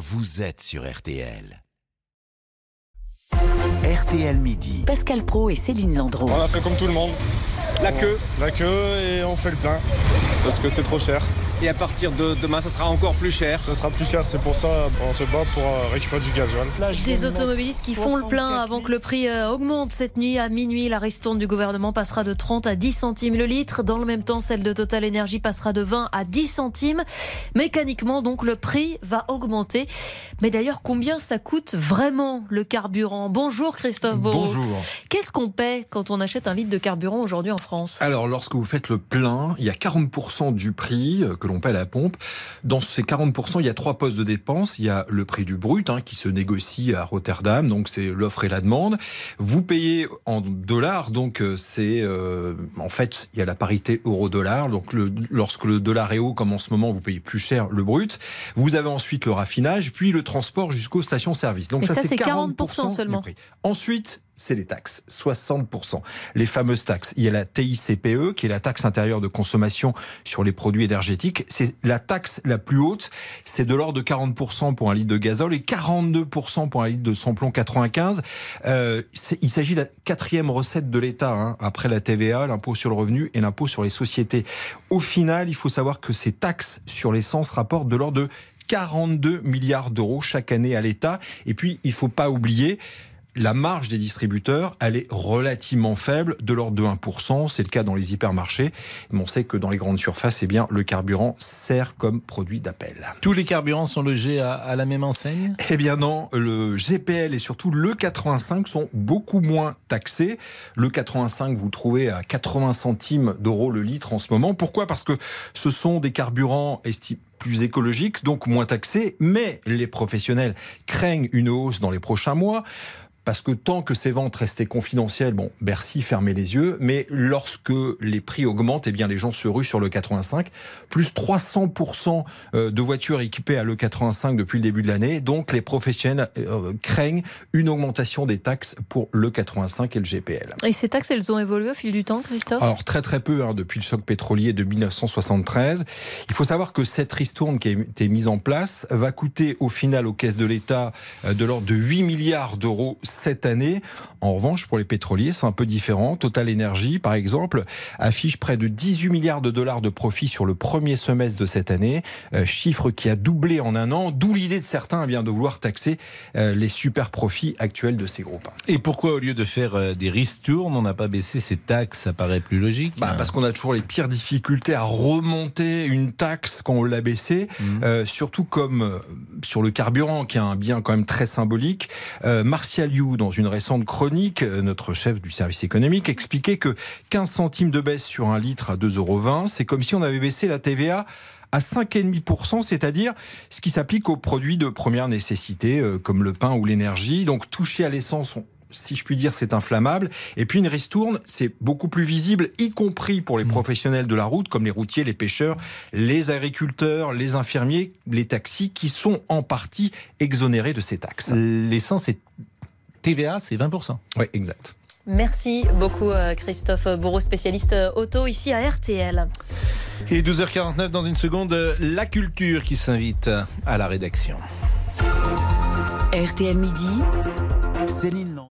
vous êtes sur RTL. RTL Midi. Pascal Pro et Céline Landreau. On a fait comme tout le monde. La queue. La queue et on fait le plein. Parce que c'est trop cher. Et à partir de demain, ça sera encore plus cher. Ça sera plus cher, c'est pour ça on se bat pour euh, récupérer du gasoil. Des automobilistes qui font le plein avant que le prix euh, augmente cette nuit. À minuit, la ristourne du gouvernement passera de 30 à 10 centimes le litre. Dans le même temps, celle de Total Energy passera de 20 à 10 centimes. Mécaniquement, donc, le prix va augmenter. Mais d'ailleurs, combien ça coûte vraiment le carburant? Bonjour Christophe Borro. Bonjour. Qu'est-ce qu'on paie quand on achète un litre de carburant aujourd'hui en France? Alors, lorsque vous faites le plein, il y a 40% du prix euh, que l'on paie à la pompe. Dans ces 40%, il y a trois postes de dépenses. Il y a le prix du brut hein, qui se négocie à Rotterdam, donc c'est l'offre et la demande. Vous payez en dollars, donc euh, c'est euh, en fait il y a la parité euro-dollar. Donc le, lorsque le dollar est haut, comme en ce moment, vous payez plus cher le brut. Vous avez ensuite le raffinage, puis le transport jusqu'aux stations-service. Donc ça, ça, c'est c'est 40%, 40% du seulement. Ensuite, c'est les taxes, 60%. Les fameuses taxes. Il y a la TICPE, qui est la taxe intérieure de consommation sur les produits énergétiques. C'est la taxe la plus haute. C'est de l'ordre de 40% pour un litre de gazole et 42% pour un litre de samplon 95. Euh, il s'agit de la quatrième recette de l'État, hein, après la TVA, l'impôt sur le revenu et l'impôt sur les sociétés. Au final, il faut savoir que ces taxes sur l'essence rapportent de l'ordre de 42 milliards d'euros chaque année à l'État. Et puis, il ne faut pas oublier, la marge des distributeurs, elle est relativement faible, de l'ordre de 1%. C'est le cas dans les hypermarchés. Mais on sait que dans les grandes surfaces, eh bien, le carburant sert comme produit d'appel. Tous les carburants sont logés à, à la même enseigne? Eh bien non, le GPL et surtout le 85 sont beaucoup moins taxés. Le 85, vous le trouvez à 80 centimes d'euros le litre en ce moment. Pourquoi? Parce que ce sont des carburants esti- plus écologiques, donc moins taxés, mais les professionnels craignent une hausse dans les prochains mois. Parce que tant que ces ventes restaient confidentielles, bon, Bercy fermait les yeux, mais lorsque les prix augmentent, eh bien, les gens se ruent sur le 85. Plus 300% euh, de voitures équipées à l'E85 depuis le début de l'année. Donc, les professionnels euh, craignent une augmentation des taxes pour le 85 et le GPL. Et ces taxes, elles ont évolué au fil du temps, Christophe? Alors très très peu hein, depuis le choc pétrolier de 1973. Il faut savoir que cette ristourne qui a été mise en place va coûter au final aux caisses de l'État euh, de l'ordre de 8 milliards d'euros cette année. En revanche, pour les pétroliers, c'est un peu différent. Total Energy, par exemple, affiche près de 18 milliards de dollars de profit sur le premier semestre de cette année, euh, chiffre qui a doublé en un an, d'où l'idée de certains eh bien, de vouloir taxer euh, les super profits actuels de ces groupes. Et pourquoi, au lieu de faire euh, des ristournes, on n'a pas baissé ces taxes? Ça paraît plus logique. Bah, parce qu'on a toujours les pires difficultés à remonter une taxe quand on l'a baissée, Mhm. euh, surtout comme sur le carburant, qui est un bien quand même très symbolique. Martial Dans une récente chronique, euh, notre chef du service économique, expliquait que 15 centimes de baisse sur un litre à 2,20 euros, c'est comme si on avait baissé la TVA à 5,5%, c'est-à-dire ce qui s'applique aux produits de première nécessité, euh, comme le pain ou l'énergie. Donc toucher à l'essence, si je puis dire, c'est inflammable. Et puis une ristourne, c'est beaucoup plus visible, y compris pour les professionnels de la route, comme les routiers, les pêcheurs, les agriculteurs, les infirmiers, les taxis, qui sont en partie exonérés de ces taxes. L'essence est TVA, c'est 20%. Oui, exact. Merci beaucoup euh, Christophe Bourreau, spécialiste euh, auto ici à RTL. Et 12h49 dans une seconde, la culture qui s'invite à la rédaction. RTL Midi. Céline Landreau.